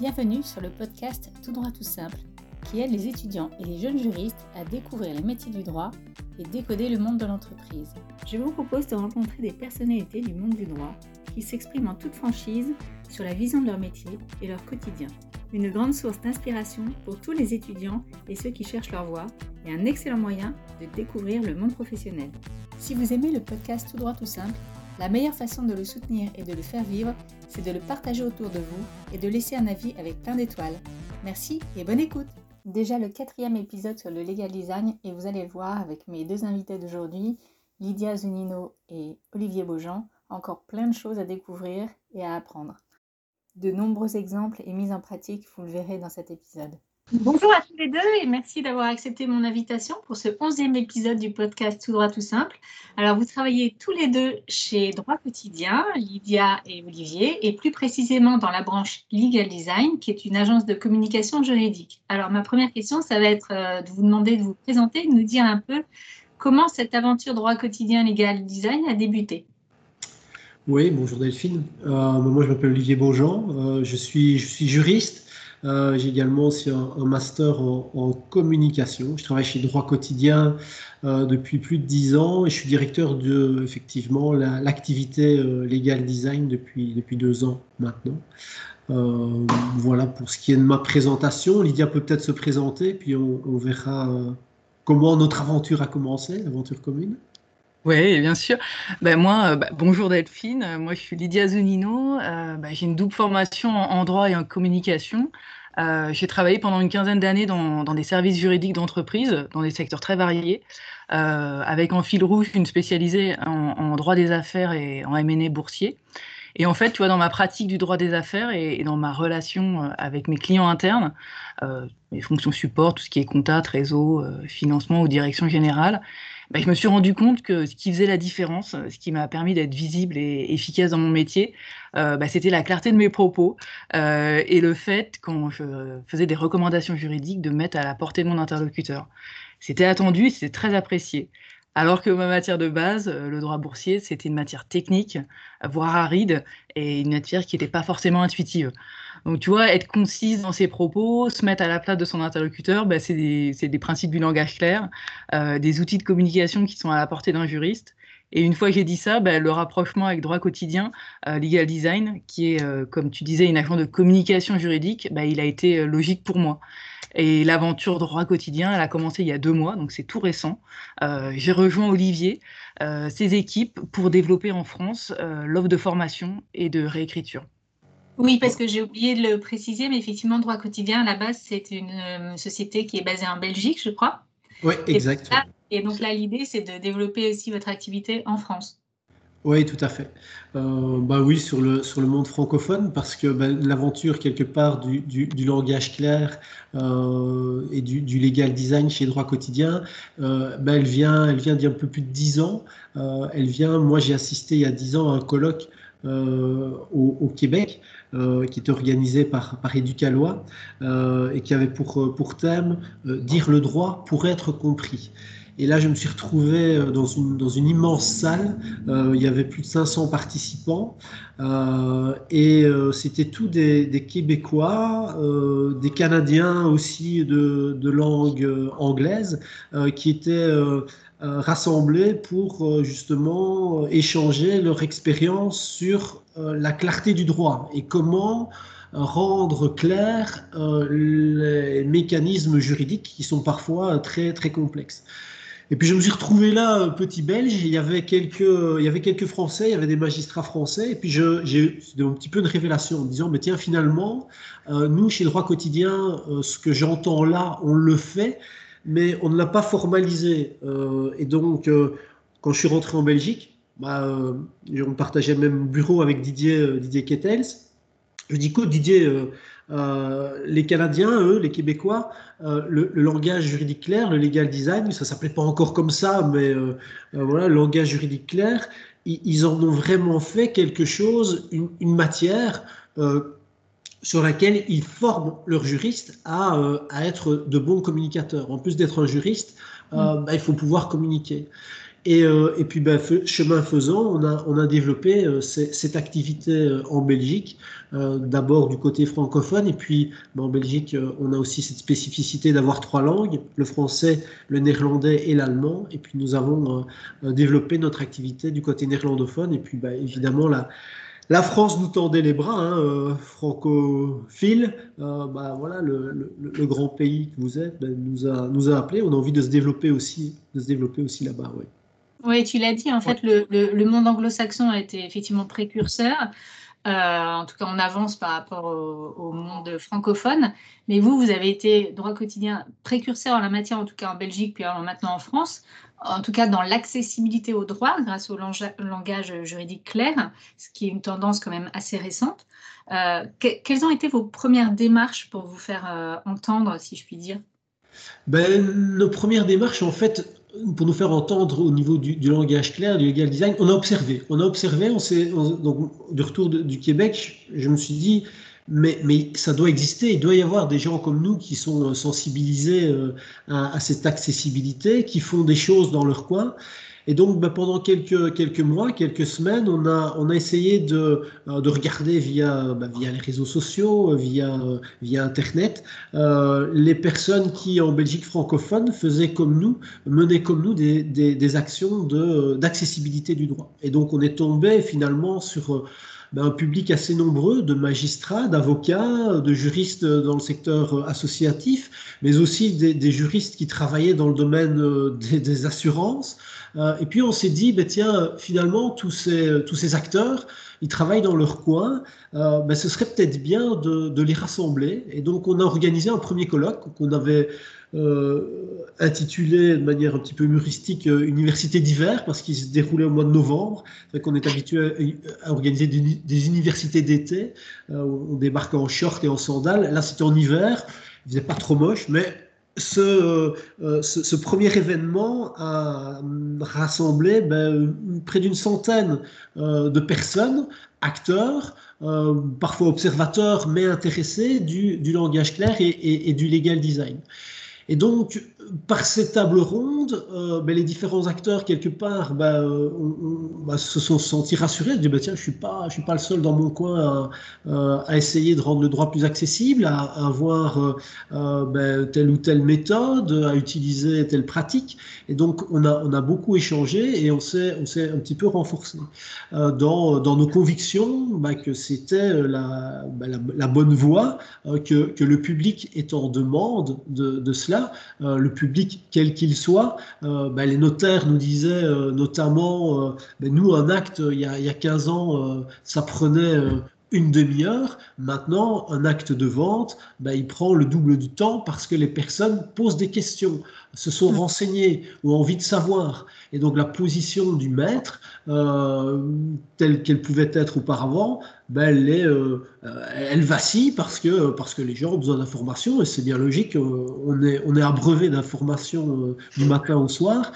Bienvenue sur le podcast Tout droit tout simple qui aide les étudiants et les jeunes juristes à découvrir les métiers du droit et décoder le monde de l'entreprise. Je vous propose de rencontrer des personnalités du monde du droit qui s'expriment en toute franchise sur la vision de leur métier et leur quotidien. Une grande source d'inspiration pour tous les étudiants et ceux qui cherchent leur voie et un excellent moyen de découvrir le monde professionnel. Si vous aimez le podcast Tout droit tout simple, la meilleure façon de le soutenir et de le faire vivre, c'est de le partager autour de vous et de laisser un avis avec plein d'étoiles. Merci et bonne écoute Déjà le quatrième épisode sur le legal design et vous allez le voir avec mes deux invités d'aujourd'hui, Lydia Zunino et Olivier Beaujean, encore plein de choses à découvrir et à apprendre. De nombreux exemples et mises en pratique, vous le verrez dans cet épisode. Bonjour à tous les deux et merci d'avoir accepté mon invitation pour ce onzième épisode du podcast Tout droit tout simple. Alors vous travaillez tous les deux chez Droit Quotidien, Lydia et Olivier, et plus précisément dans la branche Legal Design, qui est une agence de communication juridique. Alors ma première question, ça va être euh, de vous demander de vous présenter, de nous dire un peu comment cette aventure Droit Quotidien Legal Design a débuté. Oui, bonjour Delphine. Euh, moi je m'appelle Olivier Beaujean, euh, je, suis, je suis juriste. Euh, j'ai également aussi un, master en, communication. Je travaille chez Droit Quotidien euh, depuis plus de dix ans et je suis directeur de effectivement l'activité euh, Legal Design depuis, depuis deux ans maintenant. voilà pour ce qui est de ma présentation. Lydia peut peut-être se présenter, puis on, verra comment notre aventure a commencé, l'aventure commune. Oui, bien sûr. Ben moi, bah, bonjour Delphine. Moi, je suis Lydia Zunino. Bah, j'ai une double formation en, droit et en communication. Euh, j'ai travaillé pendant une quinzaine d'années dans, des services juridiques d'entreprise, dans des secteurs très variés, euh, avec en fil rouge une spécialisée en, droit des affaires et en M&A boursier. Et en fait, tu vois, dans ma pratique du droit des affaires et, dans ma relation euh, avec mes clients internes, mes fonctions support, tout ce qui est compta, trésor, financement ou direction générale, bah, je me suis rendu compte que ce qui faisait la différence, ce qui m'a permis d'être visible et efficace dans mon métier, euh, bah, c'était la clarté de mes propos euh, et le fait, quand je faisais des recommandations juridiques, de mettre à la portée de mon interlocuteur. C'était attendu c'était très apprécié. Alors que ma matière de base, euh, le droit boursier, c'était une matière technique, voire aride, et une matière qui n'était pas forcément intuitive. Donc, tu vois, être concise dans ses propos, se mettre à la place de son interlocuteur, bah, c'est des, principes du langage clair, euh, des outils de communication qui sont à la portée d'un juriste. Et une fois que j'ai dit ça, bah, le rapprochement avec droit quotidien, euh, legal design, qui est, euh, comme tu disais, une agence de communication juridique, bah, il a été logique pour moi. Et l'aventure droit quotidien, elle a commencé il y a deux mois, donc c'est tout récent. j'ai rejoint Olivier, ses équipes, pour développer en France l'offre de formation et de réécriture. Oui, parce que j'ai oublié de le préciser, mais effectivement, Droit Quotidien, à la base, c'est une euh, société qui est basée en Belgique, je crois. Oui, exact. Et, donc là, l'idée, c'est de développer aussi votre activité en France. Oui, tout à fait. Euh, bah oui, sur le, sur le monde francophone, parce que bah, l'aventure, quelque part, du, du, langage clair euh, et du, du, legal design chez Droit Quotidien, bah, elle vient, elle vient d'il y a un peu plus de dix ans. elle vient, moi, j'ai assisté il y a dix ans à un colloque au, au, Québec euh, qui était organisé par, par Éducalois euh, et qui avait pour, pour thème euh, dire le droit pour être compris. Et là, je me suis retrouvé dans une, dans une immense salle. il y avait plus de 500 participants. et c'était tous des, des Québécois, des Canadiens aussi de, de langue anglaise, qui étaient rassemblés pour justement échanger leur expérience sur euh, la clarté du droit et comment rendre clair euh, les mécanismes juridiques qui sont parfois très très complexes. Et puis je me suis retrouvé là, petit belge, il y avait quelques, il y avait quelques Français, il y avait des magistrats français, et puis j'ai eu un petit peu de révélation en disant, mais tiens, finalement, euh, nous, chez le droit quotidien, ce que j'entends là, on le fait, mais on ne l'a pas formalisé. et donc, quand je suis rentré en Belgique, bah, euh, on partageait le même bureau avec Didier, euh, Didier Kettels. Je dis quoi, Didier, euh, les Canadiens, eux, les Québécois, le, langage juridique clair, le legal design, ça s'appelait pas encore comme ça, mais voilà, le langage juridique clair, ils, en ont vraiment fait quelque chose, une, matière sur laquelle ils forment leurs juristes à, à, être de bons communicateurs. En plus d'être un juriste, mm. bah, il faut pouvoir communiquer. Et, euh, et puis, ben, chemin faisant, on a, on a développé euh, cette activité euh, en Belgique, d'abord du côté francophone, et puis ben, en Belgique, on a aussi cette spécificité d'avoir trois langues, le français, le néerlandais et l'allemand. Et puis, nous avons développé notre activité du côté néerlandophone, et puis évidemment, la, la France nous tendait les bras, hein, francophile. bah, voilà, le, le, grand pays que vous êtes ben, nous, a, nous a appelés. On a envie de se développer aussi, de se développer aussi là-bas. Ouais. Oui, tu l'as dit, en fait, le, monde anglo-saxon a été effectivement précurseur, euh, en tout cas en avance par rapport au, monde francophone. Mais vous, vous avez été droit quotidien précurseur en la matière, en tout cas en Belgique, puis maintenant en France, en tout cas dans l'accessibilité au droit grâce au langage juridique clair, ce qui est une tendance quand même assez récente. Euh, quelles ont été vos premières démarches pour vous faire euh, entendre, si je puis dire? Ben, Nos premières démarches, en fait, pour nous faire entendre au niveau du, langage clair, du legal design, on a observé. On a observé, on s'est, donc, de retour du Québec, je me suis dit, mais, ça doit exister. Il doit y avoir des gens comme nous qui sont sensibilisés euh, à, cette accessibilité, qui font des choses dans leur coin. Et donc, bah, pendant quelques, mois, quelques semaines, on a, essayé de, euh, de regarder via, bah, via les réseaux sociaux, via, Internet, euh, les personnes qui, en Belgique francophone, faisaient comme nous, menaient comme nous des actions d'accessibilité du droit. Et donc, on est tombé finalement sur ben, un public assez nombreux de magistrats, d'avocats, de juristes dans le secteur associatif, mais aussi des, juristes qui travaillaient dans le domaine euh, des, assurances. Euh, et puis on s'est dit, ben, tiens, finalement, tous ces, tous ces acteurs, ils travaillent dans leur coin, euh, ben, ce serait peut-être bien de, de, les rassembler. Et donc on a organisé un premier colloque qu'on avait euh, intitulé de manière un petit peu humoristique euh, Université d'hiver, parce qu'il se déroulait au mois de novembre. Qu'on est habitué à, organiser des, universités d'été, euh, on débarque en short et en sandales. Là, c'était en hiver, il faisait pas trop moche, mais ce, premier événement a rassemblé ben, près d'une centaine de personnes, acteurs, parfois observateurs, mais intéressés du, langage clair et, du legal design. Et donc, par ces tables rondes, euh, ben, les différents acteurs, quelque part, ben, euh, ben, se sont sentis rassurés. Ils disent, tiens, je ne suis, pas, le seul dans mon coin à, à, essayer de rendre le droit plus accessible, à, avoir euh, telle ou telle méthode, à utiliser telle pratique. Et donc, on a, beaucoup échangé et on s'est un petit peu renforcé dans, nos convictions que c'était la, bonne voie, que, le public est en demande de, cela. Public, quel qu'il soit. Euh, ben, les notaires nous disaient euh, notamment, euh, ben, nous, un acte, il y a, il y a 15 ans, ça prenait une demi-heure. Maintenant, un acte de vente, ben, il prend le double du temps parce que les personnes posent des questions, se sont renseignées ou ont envie de savoir. Et donc la position du maître, euh, telle qu'elle pouvait être auparavant, ben, elle, est, euh, elle vacille parce que, parce que les gens ont besoin d'informations et c'est bien logique. on, est, on est abreuvé d'informations euh, du matin au soir.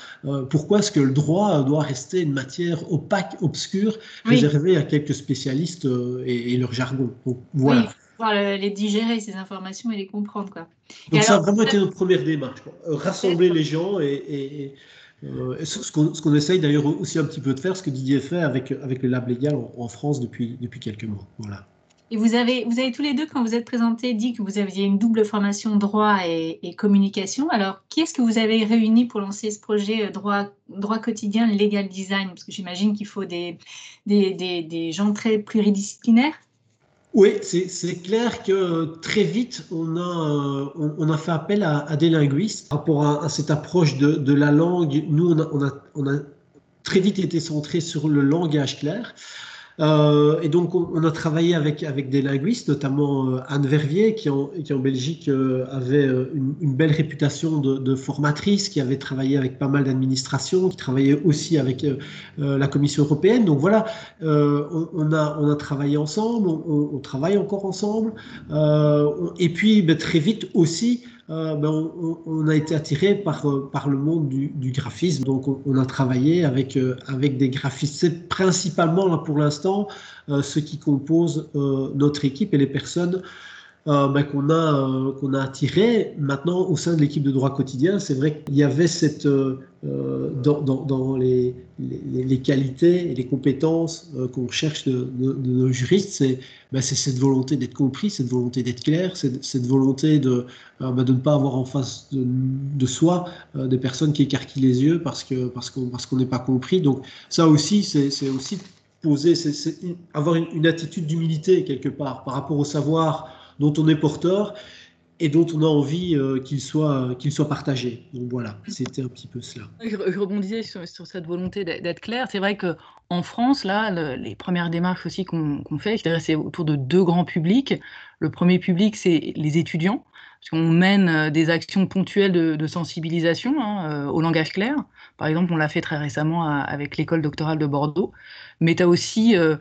pourquoi est-ce que le droit doit rester une matière opaque, obscure, réservée à quelques spécialistes et, leur jargon? Voilà. Oui pouvoir les digérer, ces informations, et les comprendre. Quoi. Donc ça a vraiment été notre première démarche. Rassembler les gens et, euh, ce qu'on essaye d'ailleurs aussi un petit peu de faire, ce que Didier fait avec, avec le Lab Légal en, France depuis, depuis quelques mois. Voilà. Et vous avez, vous avez tous les deux, quand vous êtes présentés, dit que vous aviez une double formation droit et, communication. Alors, qui est-ce que vous avez réuni pour lancer ce projet euh, droit, droit quotidien, legal design? Parce que j'imagine qu'il faut des, des, des, des gens très pluridisciplinaires. Oui, c'est clair que très vite, on a, a fait appel à, des linguistes par rapport à, cette approche de, la langue. Nous, on a très vite été centré sur le langage clair. Euh, et donc, on, a travaillé avec, avec des linguistes, notamment euh, Anne Vervier, qui en, qui en Belgique euh, avait une, belle réputation de, formatrice, qui avait travaillé avec pas mal d'administrations, qui travaillait aussi avec la Commission européenne. Donc voilà, on, a, on a travaillé ensemble, on, on travaille encore ensemble. et puis, ben, très vite aussi, euh, ben, on, a été attiré par, euh, par le monde du, graphisme. Donc, on, a travaillé avec, euh, avec des graphistes. C'est principalement, là, pour l'instant, ce qui compose notre équipe et les personnes euh, ben, qu'on a, euh, qu'on a attiré maintenant au sein de l'équipe de droit quotidien. C'est vrai qu'il y avait cette, euh, dans, dans, les, les, qualités et les compétences qu'on cherche de, nos juristes, c'est ben, cette volonté d'être compris, cette volonté d'être clair, cette, volonté de, ben, de ne pas avoir en face de, soi des personnes qui écarquillent les yeux parce qu'on parce qu'on parce n'est pas compris. Donc ça aussi, c'est aussi poser, c'est avoir une attitude d'humilité quelque part par rapport au savoir dont on est porteur et dont on a envie euh, qu'il soit, soit partagé. Donc voilà, c'était un petit peu cela. Je, rebondissais sur, cette volonté d'être clair. C'est vrai qu'en France, là, les premières démarches aussi qu'on fait, c'est autour de deux grands publics. Le premier public, c'est les étudiants, qu'on mène euh, des actions ponctuelles de, sensibilisation hein, euh, au langage clair. Par exemple, on l'a fait très récemment avec l'école doctorale de Bordeaux. Mais tu as aussi euh,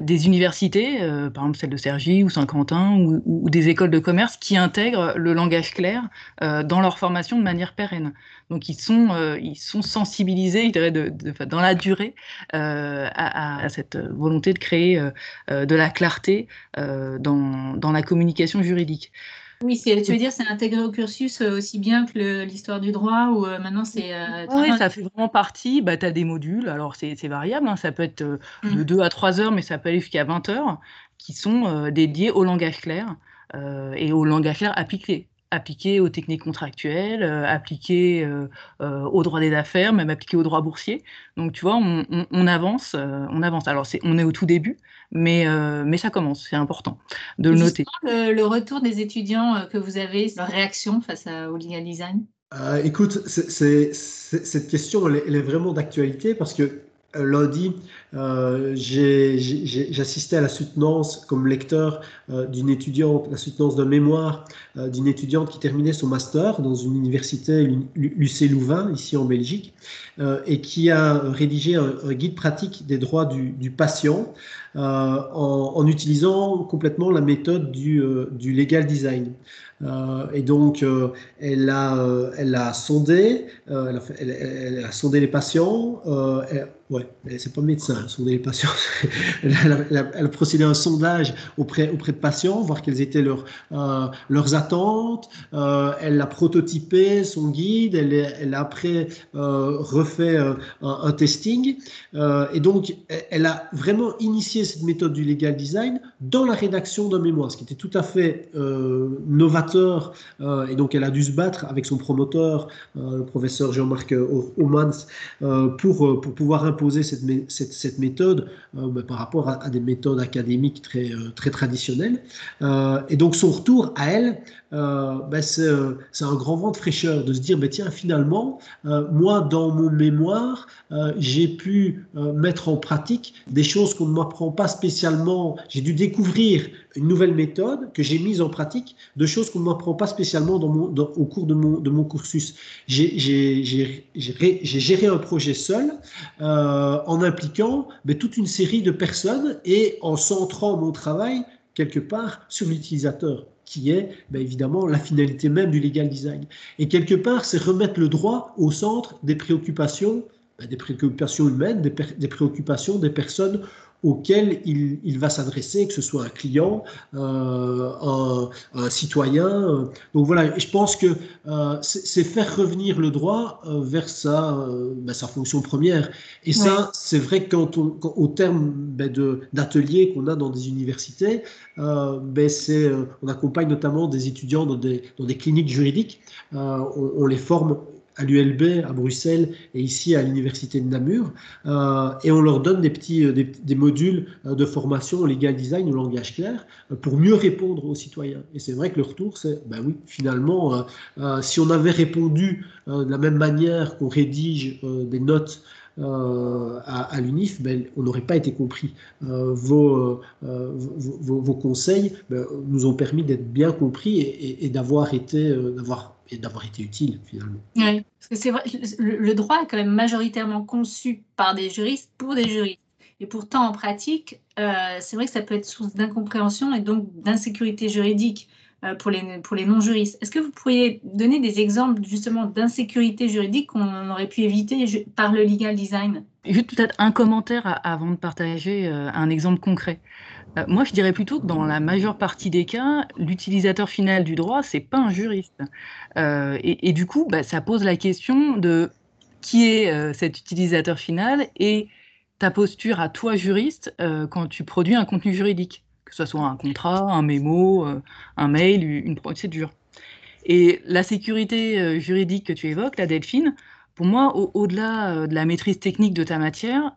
des universités, par exemple celle de Cergy ou Saint-Quentin, ou, des écoles de commerce qui intègrent le langage clair dans leur formation de manière pérenne. Donc ils sont, ils sont sensibilisés, de, dans la durée, à, cette volonté de créer de la clarté dans la communication juridique. Oui, tu veux dire c'est intégré au cursus euh, aussi bien que l'histoire du droit ou euh, maintenant c'est. Euh, oui, ça fait vraiment partie. Bah, tu as des modules, alors c'est variable, hein, ça peut être de 2 mmh. à 3 heures, mais ça peut aller jusqu'à 20 heures, qui sont dédiés au langage clair et au langage clair appliqué appliqué aux techniques contractuelles, appliqué au droit des affaires, même appliqué au droit boursier. Donc tu vois, on, avance, on avance. Alors on est au tout début, mais, euh, mais ça commence, c'est important de le noter. Le, retour des étudiants euh, que vous avez, leur réaction face au legal design? Euh, Écoute, cette question, elle est vraiment d'actualité parce que euh, lundi, euh, j'assistais à la soutenance comme lecteur euh, d'une étudiante, la soutenance d'un mémoire d'une étudiante qui terminait son master dans une université, l'UC Louvain, ici en Belgique, et qui a rédigé un, guide pratique des droits du, patient en, utilisant complètement la méthode du legal design. Et donc, elle, a, elle a sondé, elle a, elle, sondé les patients. Ouais, c'est pas médecin, elle sondé les patients. elle, a, procédé à un sondage auprès, auprès de patients, voir quelles étaient leurs, euh, leurs attentes. Euh, elle a prototypé son guide, elle, elle a après euh, refait un, testing. et donc, elle a vraiment initié cette méthode du legal design dans la rédaction d'un mémoire, ce qui était tout à fait novateur. Et donc, elle a dû se battre avec son promoteur, le professeur Jean-Marc Omans, pour, pour pouvoir poser cette, cette, méthode euh, bah, par rapport à, des méthodes académiques très, euh, très traditionnelles. Euh, et donc son retour à elle, bah, c'est un grand vent de fraîcheur de se dire, bah, tiens, finalement, moi, dans mon mémoire, j'ai pu mettre en pratique des choses qu'on ne m'apprend pas spécialement. J'ai dû découvrir une nouvelle méthode que j'ai mise en pratique, de choses qu'on ne m'apprend pas spécialement dans mon, au cours de mon, cursus. J'ai géré un projet seul euh, en impliquant mais, toute une série de personnes et en centrant mon travail quelque part sur l'utilisateur qui est ben, évidemment la finalité même du legal design. Et quelque part, c'est remettre le droit au centre des préoccupations, ben, des préoccupations humaines, des, des préoccupations des personnes auquel il, va s'adresser, que ce soit un client, euh, un, citoyen. Donc voilà, je pense que euh, c'est faire revenir le droit euh, vers sa, ben, sa fonction première. Et ça, c'est vrai que quand on, au terme ben, d'ateliers qu'on a dans des universités, ben on accompagne notamment des étudiants dans des, dans des cliniques juridiques, on, on les forme à l'ULB à Bruxelles et ici à l'université de Namur euh, et on leur donne des petits euh, des, modules euh, de formation au legal design au langage clair pour mieux répondre aux citoyens et c'est vrai que le retour c'est ben oui finalement si on avait répondu de la même manière qu'on rédige des notes à, l'UNIF, ben, on n'aurait pas été compris. vos, vos, conseils ben, nous ont permis d'être bien compris et, et d'avoir été, d'avoir et d'avoir été utile finalement. Oui, parce que c'est vrai, le, droit est quand même majoritairement conçu par des juristes pour des juristes. Et pourtant, en pratique, euh, c'est vrai que ça peut être source d'incompréhension et donc d'insécurité juridique euh, pour les, pour les non-juristes. Est-ce que vous pourriez donner des exemples justement d'insécurité juridique qu'on aurait pu éviter par le legal design? Juste peut-être un commentaire avant de partager un exemple concret. moi, je dirais plutôt que dans la majeure partie des cas, l'utilisateur final du droit, c'est pas un juriste. Et, du coup, bah, ça pose la question de qui est cet utilisateur final et ta posture à toi, juriste, quand tu produis un contenu juridique que ce soit un contrat, un mémo, euh, un mail, une procédure. Et la sécurité euh, juridique que tu évoques, la Delphine, pour moi, au-delà euh, de la maîtrise technique de ta matière,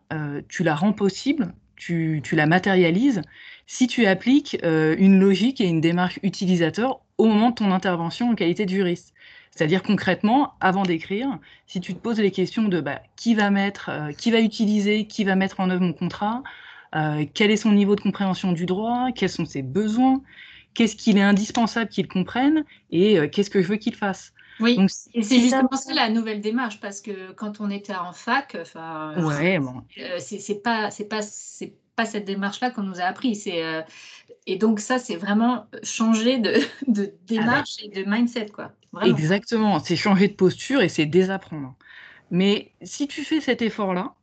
tu la rends possible, tu, la matérialises si tu appliques une logique et une démarche utilisateur au moment de ton intervention en qualité de juriste. C'est-à-dire concrètement, avant d'écrire, si tu te poses les questions de bah, qui va mettre, qui va utiliser, qui va mettre en œuvre mon contrat, euh, quel est son niveau de compréhension du droit, quels sont ses besoins, qu'est-ce qu'il est indispensable qu'il comprenne et euh, qu'est-ce que je veux qu'il fasse. Oui, et c'est justement ça la nouvelle démarche parce que quand on était en fac, enfin, ouais, bon. Euh, c'est pas, cette démarche-là qu'on nous a appris. C'est et donc ça, c'est vraiment changer de, de ah démarche et de mindset, quoi. Exactement, c'est changer de posture et c'est désapprendre. Mais si tu fais cet effort-là,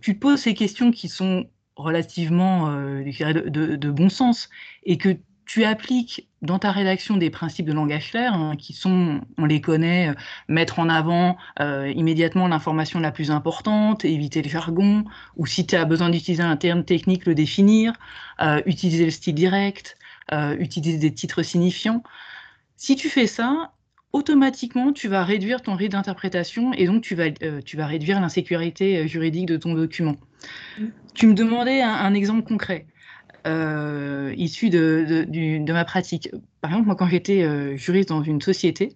tu te poses ces questions qui sont relativement euh, de, de, bon sens et que tu appliques dans ta rédaction des principes de langage clair, hein, qui sont, on les connaît, euh, mettre en avant euh, immédiatement l'information la plus importante, éviter le jargon, ou si tu as besoin d'utiliser un terme technique, le définir, utiliser le style direct, utiliser des titres signifiants. Si tu fais ça, automatiquement, tu vas réduire ton risque d'interprétation et donc tu vas, euh, tu vas réduire l'insécurité euh, juridique de ton document. Mm. Tu me demandais un, exemple concret euh, issu de, de, ma pratique. Par exemple, moi, quand j'étais juriste dans une société,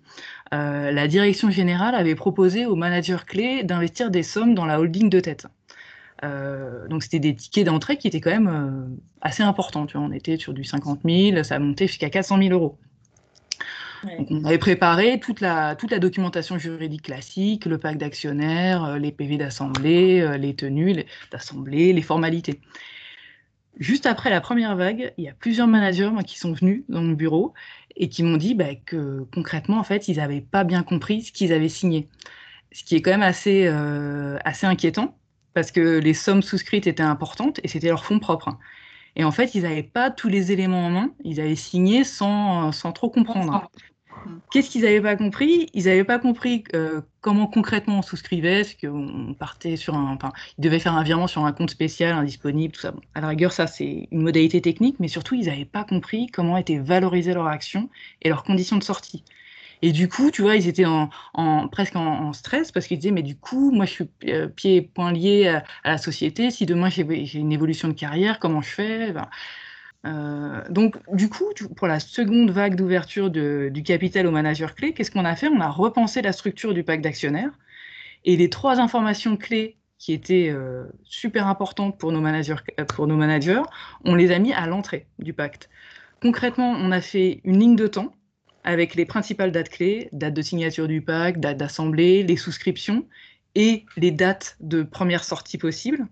la direction générale avait proposé aux managers clés d'investir des sommes dans la holding de tête. donc c'était des tickets d'entrée qui étaient quand même assez importants. Tu vois, on était sur du 50 000, ça montait jusqu'à 400 000 euros on avait préparé toute la, toute la documentation juridique classique, le pacte d'actionnaires, euh, les PV d'assemblée, euh, les tenues d'assemblée, les formalités. Juste après la première vague, il y a plusieurs managers qui sont venus dans mon bureau et qui m'ont dit bah, que concrètement, en fait, ils n'avaient pas bien compris ce qu'ils avaient signé. Ce qui est quand même assez, euh, assez inquiétant parce que les sommes souscrites étaient importantes et c'était leur fonds propre. Et en fait, ils n'avaient pas tous les éléments en main, ils avaient signé sans, sans trop comprendre. Qu'est-ce qu'ils n'avaient pas compris? Ils n'avaient pas compris euh, comment concrètement on souscrivait, parce qu'on partait sur un. Ils devaient faire un virement sur un compte spécial, indisponible, tout ça. À la rigueur, ça, c'est une modalité technique, mais surtout, ils n'avaient pas compris comment étaient valorisées leurs actions et leurs conditions de sortie. Et du coup, tu vois, ils étaient en, presque en, stress parce qu'ils disaient, mais du coup, moi, je suis euh, pied et poing lié à, la société. Si demain j'ai une évolution de carrière, comment je fais? Ben, euh, donc, du coup, pour la seconde vague d'ouverture du capital au manager clé, qu'est-ce qu'on a fait? On a repensé la structure du pacte d'actionnaires et les trois informations clés qui étaient euh, super importantes pour nos, managers, euh, pour nos managers, on les a mis à l'entrée du pacte. Concrètement, on a fait une ligne de temps avec les principales dates clés, date de signature du pacte, date d'assemblée, les souscriptions et les dates de première sortie possible.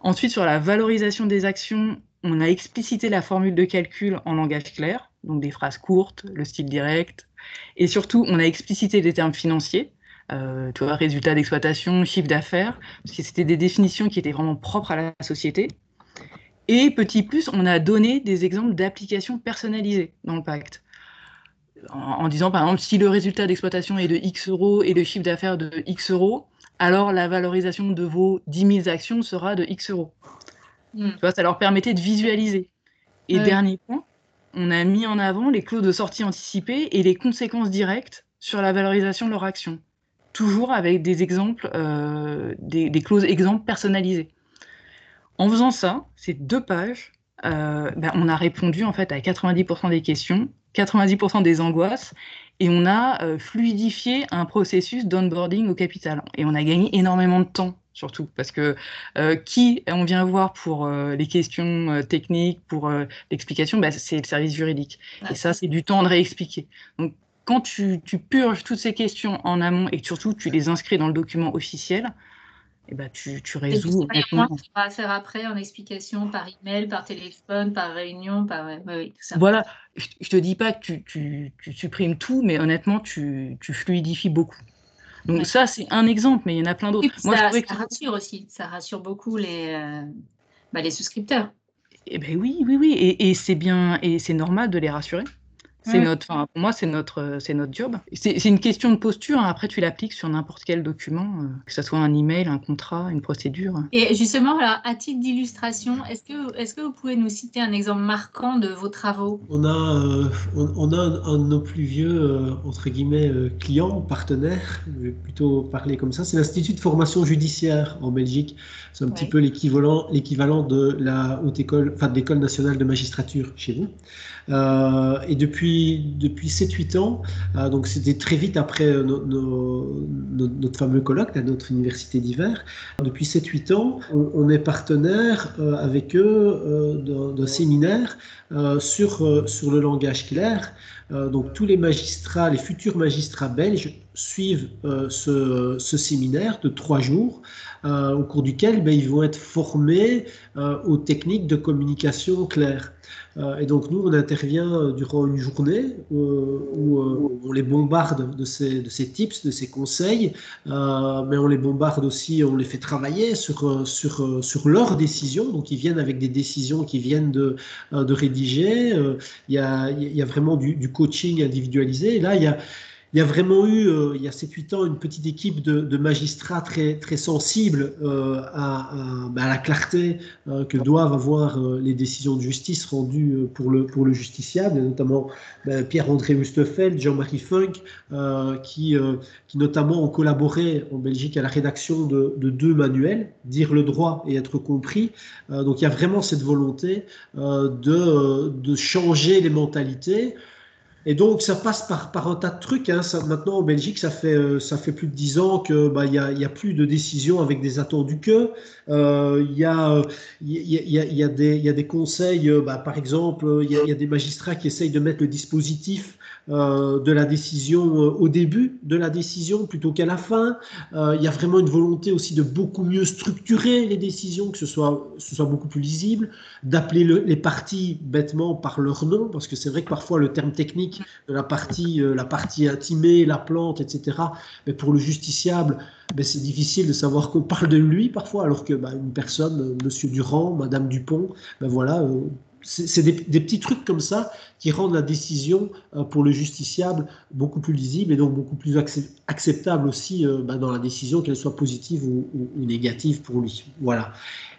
Ensuite, sur la valorisation des actions, on a explicité la formule de calcul en langage clair, donc des phrases courtes, le style direct, et surtout, on a explicité des termes financiers, euh, résultat d'exploitation, chiffre d'affaires, parce que c'était des définitions qui étaient vraiment propres à la société. Et petit plus, on a donné des exemples d'applications personnalisées dans le pacte. En, en, disant, par exemple, si le résultat d'exploitation est de X euros et le chiffre d'affaires de X euros, alors la valorisation de vos 10 000 actions sera de X euros. Mm. Tu vois, ça leur permettait de visualiser. Et dernier point, on a mis en avant les clauses de sortie anticipée et les conséquences directes sur la valorisation de leur action. Toujours avec des exemples, euh, des, clauses exemples personnalisées. En faisant ça, ces deux pages, euh, ben, on a répondu en fait à 90% des questions, 90% des angoisses, et on a euh, fluidifié un processus d'onboarding au capital. Et on a gagné énormément de temps surtout parce que euh, qui on vient voir pour euh, les questions euh, techniques, pour l'explication, bah, c'est le service juridique. et ça, c'est du temps de réexpliquer. Donc, quand tu, purges toutes ces questions en amont et surtout tu les inscris dans le document officiel, eh ben, tu, tu résous. Et tu vas faire après en explication par email, par téléphone, par réunion, par oui, tout ça. Voilà, je, ne te dis pas que tu, tu supprimes tout, mais honnêtement, tu, fluidifies beaucoup. Donc ça, c'est un exemple, mais il y en a plein d'autres. Moi, ça, ça rassure aussi, ça rassure beaucoup les, bah, les souscripteurs. Eh ben oui, oui, oui, et, et c'est bien, et c'est normal de les rassurer. C'est mmh. notre, pour moi, c'est notre, c'est notre job. C'est une question de posture. Hein. Après, tu l'appliques sur n'importe quel document, euh, que ce soit un email, un contrat, une procédure. Et justement, alors, à titre d'illustration, est-ce que, est-ce que vous pouvez nous citer un exemple marquant de vos travaux? On a, euh, on, a un, de nos plus vieux, euh, entre guillemets, clients, partenaires, je vais plutôt parler comme ça, c'est l'Institut de formation judiciaire en Belgique. C'est un petit peu l'équivalent, l'équivalent de la haute école, enfin de l'école nationale de magistrature chez vous. Et depuis depuis, 7-8 ans, euh, donc c'était très vite après euh, notre fameux colloque à notre université d'hiver. Depuis 7-8 ans, on, est partenaire euh, avec eux d'un séminaire sur, sur le langage clair. donc tous les magistrats, les futurs magistrats belges suivent ce, ce, séminaire de trois jours au cours duquel ben, ils vont être formés aux techniques de communication claire. Euh, et donc nous, on intervient euh, durant une journée euh, où, on les bombarde de ces, tips, de ces conseils, mais on les bombarde aussi, on les fait travailler sur, sur, sur leurs décisions. Donc ils viennent avec des décisions qui viennent de, de rédiger. Il y, a, il y a vraiment du, coaching individualisé. Là, il y a il y a vraiment eu, euh, il y a 7-8 ans, une petite équipe de, magistrats très, très sensibles euh, bah, à, la clarté euh, que doivent avoir les décisions de justice rendues pour le, pour le justiciable, notamment bah, Pierre-André Wustefeld, Jean-Marie Funk, qui, qui notamment ont collaboré en Belgique à la rédaction de, de, deux manuels, Dire le droit et être compris. donc il y a vraiment cette volonté de, de changer les mentalités. Et donc, ça passe par, un tas de trucs. Hein. Maintenant, en Belgique, ça fait, euh, ça fait plus de dix ans qu'il bah, n'y a, plus de décisions avec des attendus que. Euh, il y, a, des, conseils, euh, bah, par exemple, il y, y, a des magistrats qui essayent de mettre le dispositif euh, de la décision euh, au début de la décision plutôt qu'à la fin. Euh, il y a vraiment une volonté aussi de beaucoup mieux structurer les décisions, que ce soit, ce soit beaucoup plus lisible, d'appeler les parties bêtement par leur nom, parce que c'est vrai que parfois le terme technique de la partie, la partie intimée, la plante, etc., mais pour le justiciable, ben, c'est difficile de savoir qu'on parle de lui parfois, alors que ben, une personne, Monsieur Durand, Madame Dupont, ben voilà, c'est des, petits trucs comme ça qui rendent la décision euh, pour le justiciable beaucoup plus lisible et donc beaucoup plus acceptable aussi euh, bah, dans la décision, qu'elle soit positive ou, négative pour lui. Voilà.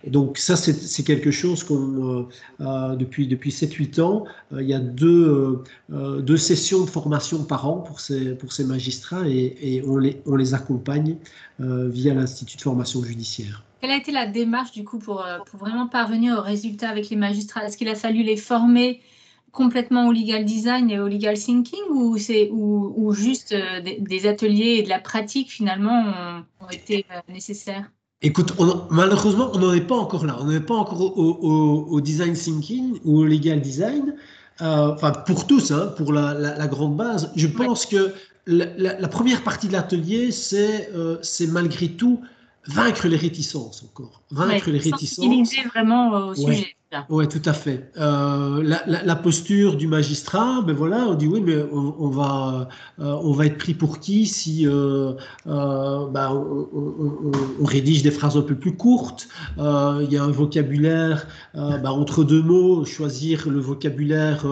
Et donc ça, c'est quelque chose qu'on, euh, depuis, depuis 7-8 ans, il y a deux, deux sessions de formation par an pour ces, pour ces magistrats et, et on, les, on les accompagne via l'Institut de formation judiciaire. Quelle a été la démarche du coup pour, euh, pour vraiment parvenir au résultat avec les magistrats? Est-ce qu'il a fallu les former complètement au legal design et au legal thinking ou, c'est, ou, ou juste euh, des, ateliers et de la pratique finalement ont, été euh, nécessaires? Écoute, malheureusement, on n'en est pas encore là. On n'en est pas encore au, au, design thinking ou au legal design. enfin, pour tous, hein, pour la, la, grande base. Je pense que la, la, première partie de l'atelier, c'est, c'est malgré tout vaincre les réticences encore. Vaincre les réticences. vraiment au sujet. Oui, tout à fait. Euh, la, posture du magistrat, ben voilà, on dit oui, mais on, va, euh, on va être pris pour qui si euh, ben on, rédige des phrases un peu plus courtes. Il y a un vocabulaire ben entre deux mots, choisir le vocabulaire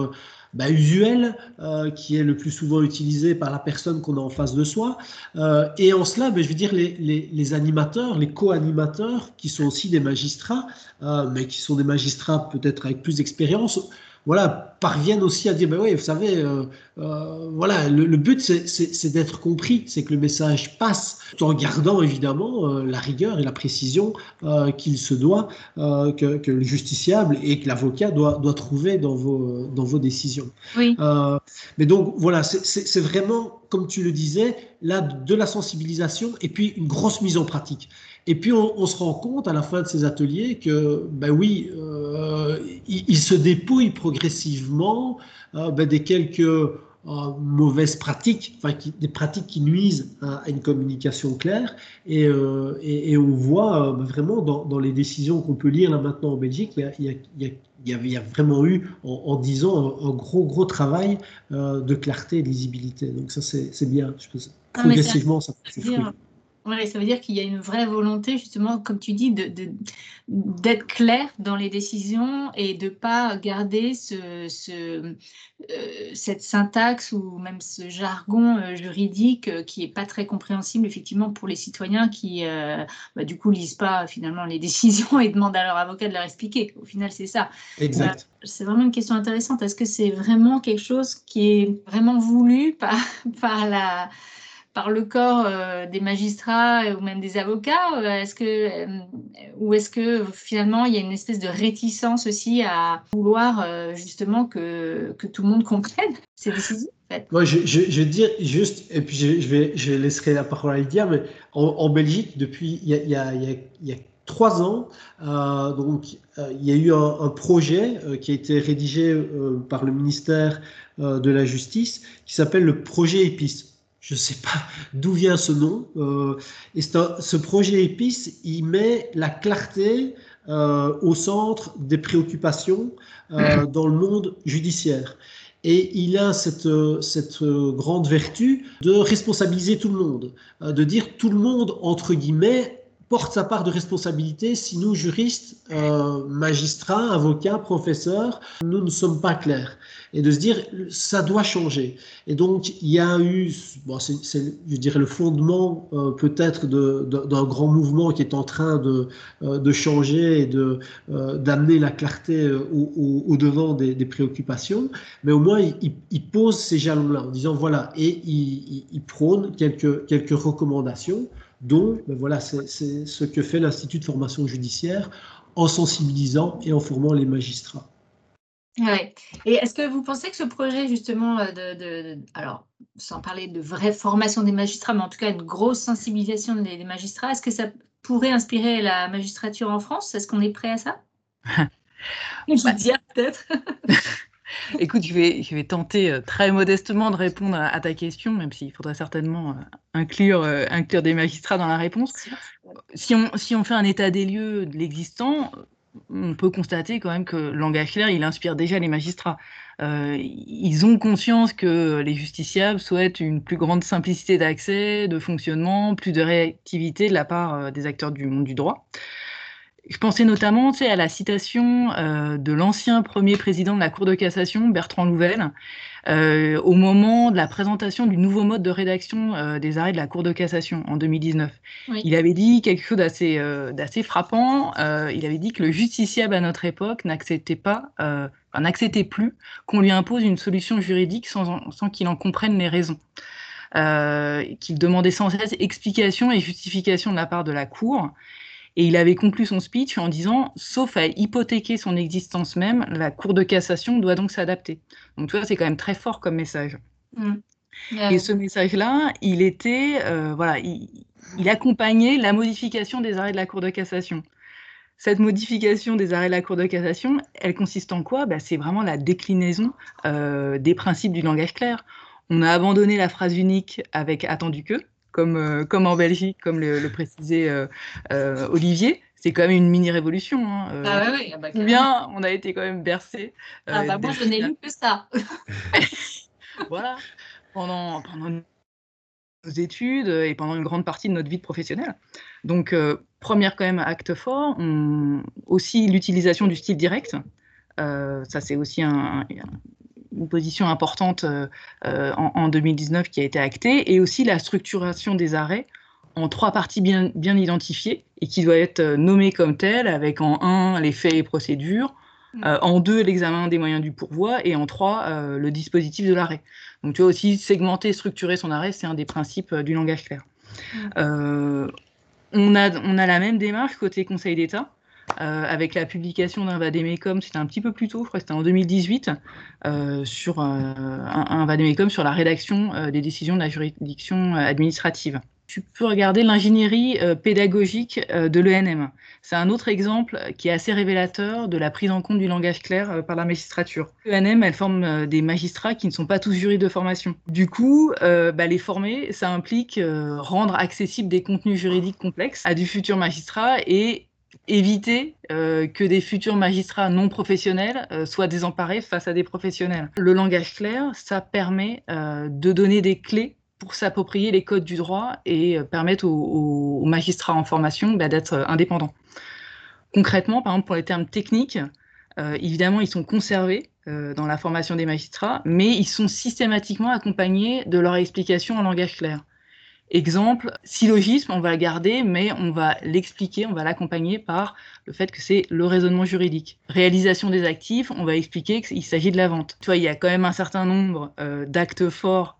bah, usuel, euh, qui est le plus souvent utilisé par la personne qu'on a en face de soi. Euh, et en cela, ben, je veux dire, les, animateurs, les co-animateurs, qui sont aussi des magistrats, euh, mais qui sont des magistrats peut-être avec plus d'expérience, voilà, parviennent aussi à dire, ben oui, vous savez, euh, euh, voilà, le, but c'est d'être compris, c'est que le message passe, tout en gardant évidemment euh, la rigueur et la précision qu'il se doit, que, que, le justiciable et que l'avocat doit, doit trouver dans vos, dans vos décisions. Oui. mais donc voilà, c'est vraiment, comme tu le disais, là, de la sensibilisation et puis une grosse mise en pratique. Et puis on, se rend compte à la fin de ces ateliers que, ben oui, euh, il, se dépouille progressivement euh, ben des quelques mauvaises pratiques, enfin, des pratiques qui nuisent à, une communication claire. Et, et, on voit vraiment dans, dans, les décisions qu'on peut lire là maintenant en Belgique, il y a, il y a, il y a, vraiment eu en, dix ans un, gros gros travail de clarté et de lisibilité. Donc ça c'est bien. Je pense, progressivement ça, ça fait oui, ça veut dire qu'il y a une vraie volonté, justement, comme tu dis, d'être de, clair dans les décisions et de ne pas garder ce, ce euh, cette syntaxe ou même ce jargon euh, juridique euh, qui n'est pas très compréhensible, effectivement, pour les citoyens qui, bah, du coup, lisent pas finalement les décisions et demandent à leur avocat de leur expliquer. Au final, c'est ça. Exact. c'est vraiment une question intéressante. Est-ce que c'est vraiment quelque chose qui est vraiment voulu par, par la par le corps euh, des magistrats ou même des avocats euh, est-ce que, euh, Ou est-ce que finalement il y a une espèce de réticence aussi à vouloir justement que, que, tout le monde comprenne ces décisions Moi, je, je, dire juste, et puis je, vais, je laisserai la parole à Lydia, mais en, Belgique, depuis il y a, y y trois ans, donc il y a eu un projet qui a été rédigé par le ministère de la Justice qui s'appelle le projet EPIS je ne sais pas d'où vient ce nom. Euh, et ce projet EPIS, il met la clarté euh, au centre des préoccupations euh, dans le monde judiciaire. Et il a cette, cette grande vertu de responsabiliser tout le monde, de dire tout le monde, entre guillemets, porte sa part de responsabilité si nous, juristes, euh, magistrats, avocats, professeurs, nous ne sommes pas clairs. Et de se dire, ça doit changer. Et donc, il y a eu, c'est, je dirais, le fondement euh, peut-être d'un grand mouvement qui est en train de, euh, changer et de, d'amener la clarté au, devant des, préoccupations. Mais au moins, il, il pose ces jalons-là en disant, voilà, et il, il prône quelques, quelques recommandations dont ben voilà, c'est ce que fait l'Institut de formation judiciaire en sensibilisant et en formant les magistrats. Ouais. Et est-ce que vous pensez que ce projet, justement, euh, de, alors, sans parler de vraie formation des magistrats, mais en tout cas une grosse sensibilisation des, magistrats, est-ce que ça pourrait inspirer la magistrature en France? Est-ce qu'on est prêt à ça? Dire peut-être? Écoute, je vais, je vais tenter euh, très modestement de répondre à, ta question, même s'il faudrait certainement euh, inclure, euh, inclure des magistrats dans la réponse. Si on, si on fait un état des lieux de l'existant, on peut constater quand même que langage clair, il inspire déjà les magistrats. ils ont conscience que les justiciables souhaitent une plus grande simplicité d'accès, de fonctionnement, plus de réactivité de la part des acteurs du monde du droit. Je pensais notamment à la citation euh, de l'ancien premier président de la Cour de cassation, Bertrand Louvel, euh, au moment de la présentation du nouveau mode de rédaction euh, des arrêts de la Cour de cassation en 2019. Il avait dit quelque chose d'assez frappant. il avait dit que le justiciable à notre époque n'acceptait pas, n'acceptait plus qu'on lui impose une solution juridique sans, sans qu'il en comprenne les raisons. qu'il demandait sans cesse explication et justification de la part de la Cour, et il avait conclu son speech en disant, sauf à hypothéquer son existence même, la Cour de cassation doit donc s'adapter. Donc tu vois, c'est quand même très fort comme message. Mm. Et ce message-là, il était, euh, voilà, il, accompagnait la modification des arrêts de la Cour de cassation. Cette modification des arrêts de la Cour de cassation, elle consiste en quoi? Bah, C'est vraiment la déclinaison euh, des principes du langage clair. On a abandonné la phrase unique avec attendu que, comme, euh, comme en Belgique, comme le, précisait euh, euh, Olivier. C'est quand même une mini-révolution. Hein, ah ouais, ah bah, bien, on a été quand même bercé. ah bah moi, je n'ai lu que ça. voilà. Pendant, pendant nos études et pendant une grande partie de notre vie professionnelle. Donc, première quand même acte fort, aussi l'utilisation du style direct. ça, c'est aussi un, une position importante euh, euh, en, 2019 qui a été actée, et aussi la structuration des arrêts en trois parties bien, bien identifiées et qui doit être euh, nommée comme telle, avec en un les faits et procédures, mm. en deux l'examen des moyens du pourvoi, et en trois le dispositif de l'arrêt. Donc tu vois aussi segmenter, structurer son arrêt, c'est un des principes du langage clair. Mm. on, a, on a la même démarche côté Conseil d'État. Euh, avec la publication d'un vadémécum, c'était un petit peu plus tôt, je crois que c'était en 2018, euh, sur euh, un vadémécum sur la rédaction des décisions de la juridiction administrative. tu peux regarder l'ingénierie euh, pédagogique euh, de l'ENM. C'est un autre exemple qui est assez révélateur de la prise en compte du langage clair par la magistrature. L'ENM, elle forme des magistrats qui ne sont pas tous juristes de formation. Du coup, bah, les former, ça implique rendre accessibles des contenus juridiques complexes à du futur magistrat et éviter euh, que des futurs magistrats non professionnels euh, soient désemparés face à des professionnels. Le langage clair, ça permet euh, de donner des clés pour s'approprier les codes du droit et permettre aux, magistrats en formation bah, d'être indépendants. Concrètement, par exemple, pour les termes techniques, évidemment, ils sont conservés dans la formation des magistrats, mais ils sont systématiquement accompagnés de leur explication en langage clair. Exemple, syllogisme, on va le garder, mais on va l'expliquer, on va l'accompagner par le fait que c'est le raisonnement juridique. Réalisation des actifs, on va expliquer qu'il s'agit de la vente. Tu vois, il y a quand même un certain nombre euh, d'actes forts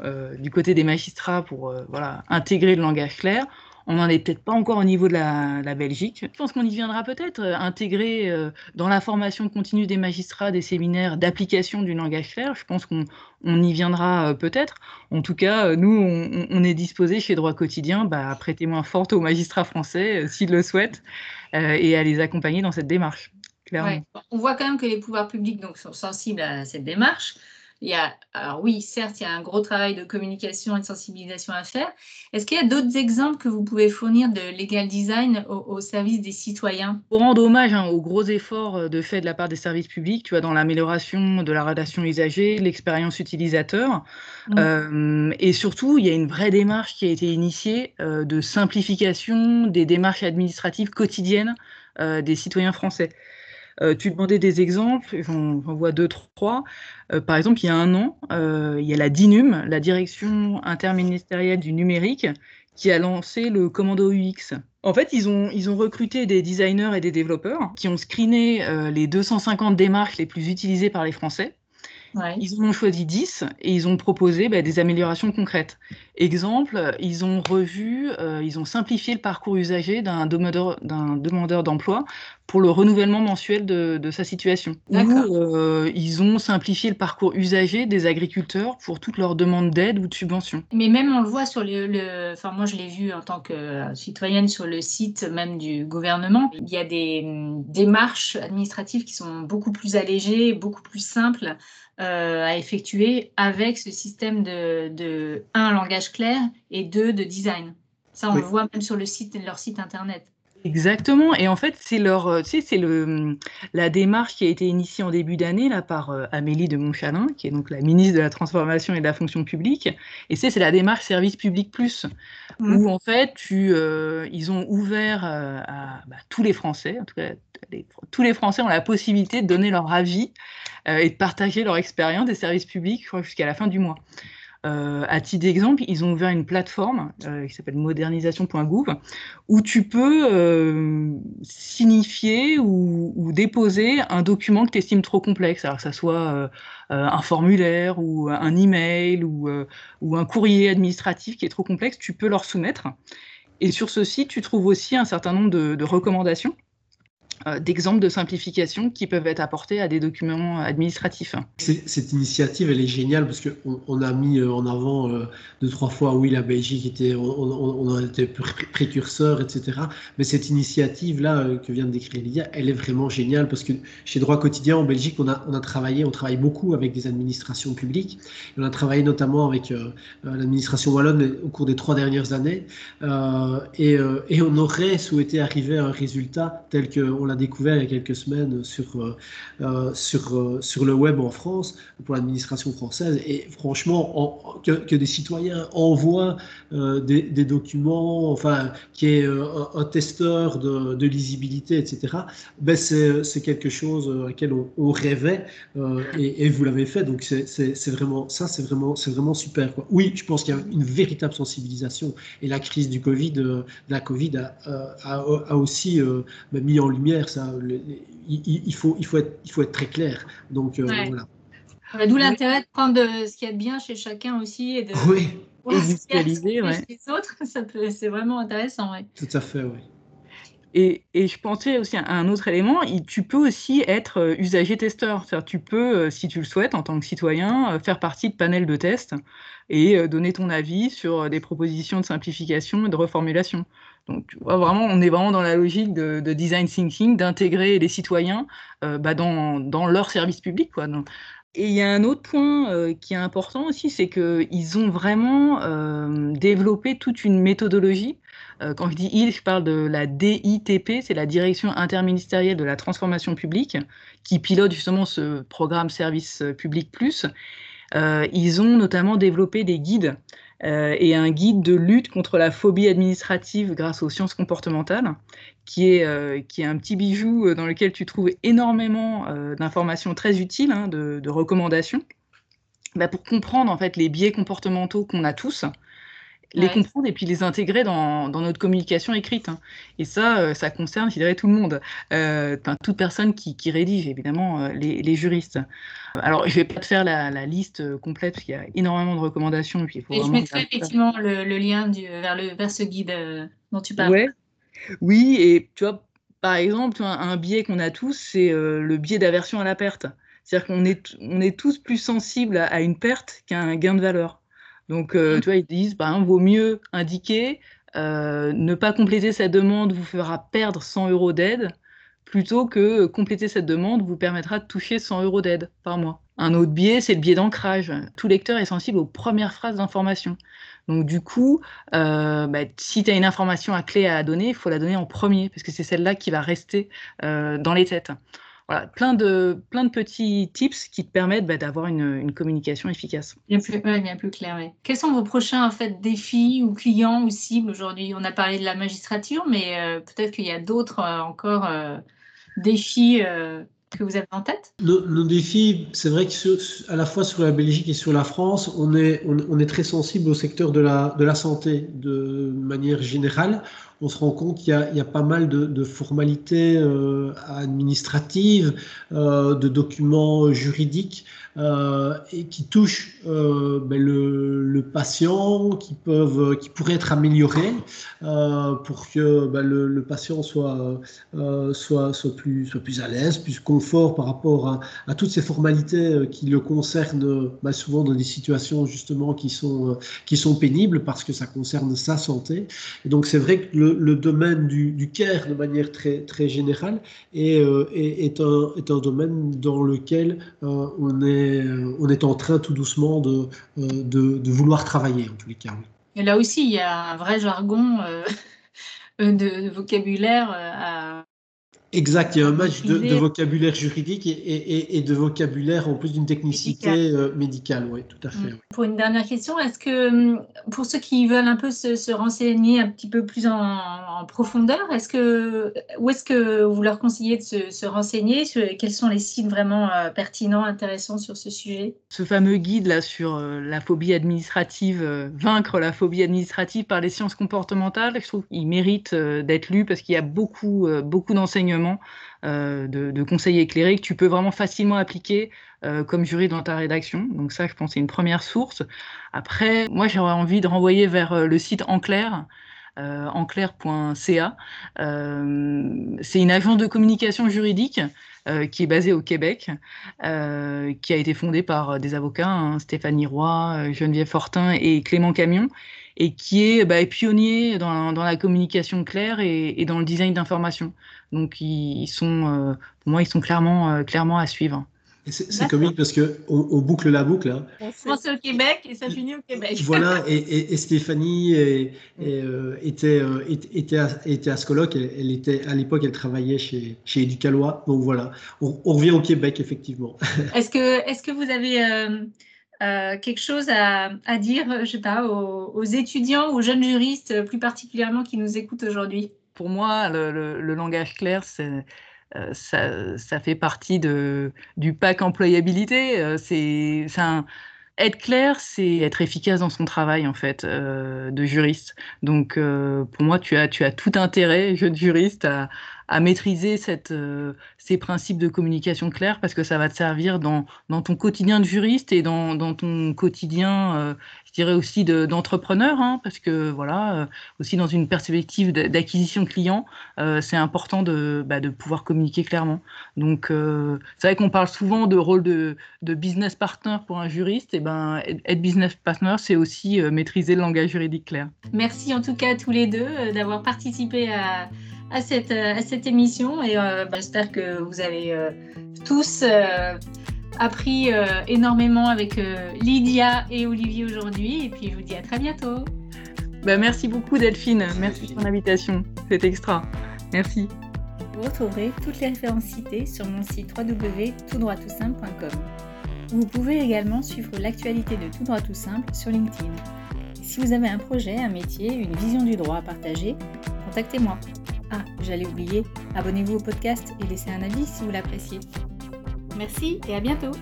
euh, du côté des magistrats pour euh, voilà, intégrer le langage clair. On n'en est peut-être pas encore au niveau de la, Belgique. Je pense qu'on y viendra peut-être, euh, intégrer euh, dans la formation continue des magistrats des séminaires d'application du langage clair. Je pense qu'on y viendra euh, peut-être. En tout cas, nous, on, est disposé chez Droit Quotidien bah, à prêter main forte aux magistrats français, s'ils le souhaitent, et à les accompagner dans cette démarche. On voit quand même que les pouvoirs publics donc, sont sensibles à cette démarche. Il y a, alors oui, certes, il y a un gros travail de communication et de sensibilisation à faire. Est-ce qu'il y a d'autres exemples que vous pouvez fournir de legal design au, service des citoyens? Pour rendre hommage hein, aux gros efforts euh, de fait de la part des services publics, tu vois, dans l'amélioration de la relation usagée, l'expérience utilisateur, mmh. euh, et surtout, il y a une vraie démarche qui a été initiée euh, de simplification des démarches administratives quotidiennes des citoyens français. Euh, tu demandais des exemples, j'en vois deux, trois. Euh, par exemple, il y a un an, euh, il y a la DINUM, la Direction interministérielle du numérique, qui a lancé le commando UX. En fait, ils ont, ils ont recruté des designers et des développeurs qui ont screené les 250 démarches les plus utilisées par les Français ils en ont choisi 10 et ils ont proposé bah, des améliorations concrètes. Exemple, ils ont revu, euh, ils ont simplifié le parcours usager d'un demandeur, demandeur d'emploi pour le renouvellement mensuel de, sa situation. Ou euh, ils ont simplifié le parcours usager des agriculteurs pour toutes leurs demandes d'aide ou de subvention. Mais même on le voit sur le, enfin moi je l'ai vu en tant que citoyenne sur le site même du gouvernement, il y a des hum, démarches administratives qui sont beaucoup plus allégées, beaucoup plus simples. Euh, à effectuer avec ce système de, de, un, langage clair et deux, de design. Ça, on le voit même sur le site, leur site internet. Exactement. Et en fait, c'est leur, euh, tu sais, c'est le, la démarche qui a été initiée en début d'année là par euh, Amélie de Montchalin, qui est donc la ministre de la Transformation et de la Fonction publique. Et c'est, c'est la démarche Service Public Plus, mmh. où en fait, tu, ils ont ouvert à bah, tous les Français, en tout cas, tous les Français ont la possibilité de donner leur avis euh, et de partager leur expérience des services publics jusqu'à la fin du mois. Euh, à titre d'exemple, ils ont ouvert une plateforme euh, qui s'appelle modernisation.gouv où tu peux signifier ou, déposer un document que tu estimes trop complexe, alors que ce soit un formulaire ou un email ou, ou un courrier administratif qui est trop complexe, tu peux leur soumettre. Et sur ce site, tu trouves aussi un certain nombre de recommandations euh, d'exemples de simplification qui peuvent être apportés à des documents administratifs. Cette initiative, elle est géniale parce qu'on on a mis euh, en avant euh, deux, trois fois, oui, la Belgique était, on, on, été précurseur, etc. Mais cette initiative-là que vient de décrire Lydia, elle est vraiment géniale parce que chez Droit Quotidien en Belgique, on a, on a travaillé, on travaille beaucoup avec des administrations publiques. On a travaillé notamment avec l'administration wallonne au cours des trois dernières années. et, et, on aurait souhaité arriver à un résultat tel qu'on l'a découvert il y a quelques semaines sur, euh, euh, sur, euh, sur le web en France pour l'administration française. Et franchement, que, des citoyens envoient des, documents, enfin, qui est un, testeur de, lisibilité, etc., ben c'est quelque chose à laquelle on, rêvait et, vous l'avez fait. Donc, c'est vraiment ça, c'est vraiment, vraiment super. Oui, je pense qu'il y a une véritable sensibilisation et la crise du Covid, de la Covid a, a, aussi ben, mis en lumière ça, il, faut, il, faut être, il faut être très clair. Donc, euh, voilà. D'où l'intérêt de prendre ce qu'il y a de bien chez chacun aussi et de oui. et visualiser ouais. les autres. C'est vraiment intéressant. Tout à fait, oui. Et, je pensais aussi à un autre élément, tu peux aussi être euh, usager-testeur. Tu peux, euh, si tu le souhaites, en tant que citoyen, euh, faire partie de panels de tests et donner ton avis sur des propositions de simplification et de reformulation. Donc, vraiment, on est vraiment dans la logique de, design thinking, d'intégrer les citoyens bah, dans, dans, leur service public. Et il y a un autre point qui est important aussi, c'est qu'ils ont vraiment développé toute une méthodologie euh, quand je dis il, je parle de la DITP, c'est la Direction interministérielle de la transformation publique, qui pilote justement ce programme Service Public Plus. Euh, ils ont notamment développé des guides euh, et un guide de lutte contre la phobie administrative grâce aux sciences comportementales, qui est, qui est un petit bijou dans lequel tu trouves énormément d'informations très utiles, hein, de, recommandations, bah, pour comprendre en fait les biais comportementaux qu'on a tous les comprendre et puis les intégrer dans, notre communication écrite. Hein. Et ça, euh, ça concerne, je dirais, tout le monde. Euh, toute personne qui, rédige, évidemment, euh, les, juristes. Alors, je ne vais pas te faire la, liste complète, parce qu'il y a énormément de recommandations. Et, je mettrai effectivement le, lien vers, le, vers ce guide dont tu parles. Oui, et tu vois, par exemple, un, biais qu'on a tous, c'est le biais d'aversion à la perte. C'est-à-dire qu'on est, on est tous plus sensibles à une perte qu'à un gain de valeur. Donc, euh, tu vois, ils disent, bah, vaut mieux indiquer, euh, ne pas compléter cette demande vous fera perdre 100 euros d'aide, plutôt que compléter cette demande vous permettra de toucher 100 euros d'aide par mois. Un autre biais, c'est le biais d'ancrage. Tout lecteur est sensible aux premières phrases d'information. Donc du coup, euh, bah, si tu as une information à clé à donner, il faut la donner en premier, parce que c'est celle-là qui va rester dans les têtes. Voilà, plein de, plein de petits tips qui te permettent bah, d'avoir une, communication efficace. Bien plus, bien plus clair. Quels sont vos prochains en fait, défis ou clients ou cibles aujourd'hui? On a parlé de la magistrature, mais euh, peut-être qu'il y a d'autres euh, encore euh, défis que vous avez en tête nos, défis, c'est vrai qu'à la fois sur la Belgique et sur la France, on est, très sensible au secteur de la, de la santé de manière générale. On se rend compte qu'il y, a pas mal de, formalités euh, administratives, euh, de documents juridiques euh, et qui touchent ben, le, patient, qui peuvent, qui pourraient être améliorés pour que ben, le, patient soit, soit, soit, plus, soit plus à l'aise, plus confort par rapport à, toutes ces formalités qui le concernent ben, souvent dans des situations justement qui sont, qui sont pénibles parce que ça concerne sa santé. Et donc c'est vrai que le, domaine du, du, care de manière très, très générale est, euh, est, un, est, un, domaine dans lequel euh, on, est, euh, on est en train tout doucement de, de, vouloir travailler, en tous les cas. Et là aussi, il y a un vrai jargon de, vocabulaire à, Exact, il y a un match de, vocabulaire juridique et, de vocabulaire en plus d'une technicité médicale, euh, oui, tout à fait. Mm. Pour une dernière question, est-ce que hum, pour ceux qui veulent un peu se, renseigner un petit peu plus en, profondeur, est-ce que où est-ce que vous leur conseillez de se, renseigner sur, Quels sont les sites vraiment euh, pertinents, intéressants sur ce sujet? Ce fameux guide là sur euh, la phobie administrative, vaincre la phobie administrative par les sciences comportementales, je trouve qu'il mérite d'être lu parce qu'il y a beaucoup, beaucoup d'enseignements euh, de, conseils éclairés que tu peux vraiment facilement appliquer euh, comme jury dans ta rédaction. Donc ça, je pense, c'est une première source. Après, moi, j'aurais envie de renvoyer vers euh, le site Enclair. Euh, enclair.ca. c'est une agence de communication juridique qui est basée au Québec, qui a été fondée par des avocats, hein, Stéphanie Roy, Geneviève Fortin et Clément Camion, et qui est bah, pionnier dans, la communication claire et, dans le design d'information. Donc ils, sont, euh, pour moi, ils sont clairement, euh, clairement à suivre. C'est comique parce que on, boucle la boucle. Hein. On au Québec et ça finit au Québec. Voilà, et, Stéphanie euh, était, était, à, était à Scoloc. Elle, était, à l'époque, elle travaillait chez, chez Éducalois. Donc voilà, on, revient au Québec, effectivement. Est-ce que, est -ce que vous avez euh, quelque chose à, dire, je sais pas, aux, étudiants, aux jeunes juristes euh, plus particulièrement qui nous écoutent aujourd'hui? Pour moi, le, langage clair, euh, ça, fait partie du pack employabilité. c'est être clair, c'est être efficace dans son travail en fait de juriste. Donc pour moi, tu as tout intérêt, jeune juriste, à, à maîtriser cette, ces principes de communication claire parce que ça va te servir dans, ton quotidien de juriste et dans, ton quotidien, je dirais aussi d'entrepreneur, hein, parce que voilà, aussi dans une perspective d'acquisition client, c'est important de, bah, de pouvoir communiquer clairement. Donc, c'est vrai qu'on parle souvent de rôle de, business partner pour un juriste. Et ben, être business partner, c'est aussi maîtriser le langage juridique clair. Merci en tout cas à tous les deux d'avoir participé à à cette, euh, à cette émission et euh, bah, j'espère que vous avez euh, tous appris énormément avec Lydia et Olivier aujourd'hui et puis je vous dis à très bientôt. Bah, merci beaucoup Delphine, merci pour ton invitation, c'est extra. Merci. Vous retrouverez toutes les références citées sur mon site www.toutdroittoutsimple.com. Vous pouvez également suivre l'actualité de Tout droit tout simple sur LinkedIn. si vous avez un projet, un métier, une vision du droit à partager, contactez-moi. Ah, j'allais oublier, abonnez-vous au podcast et laissez un avis si vous l'appréciez. Merci et à bientôt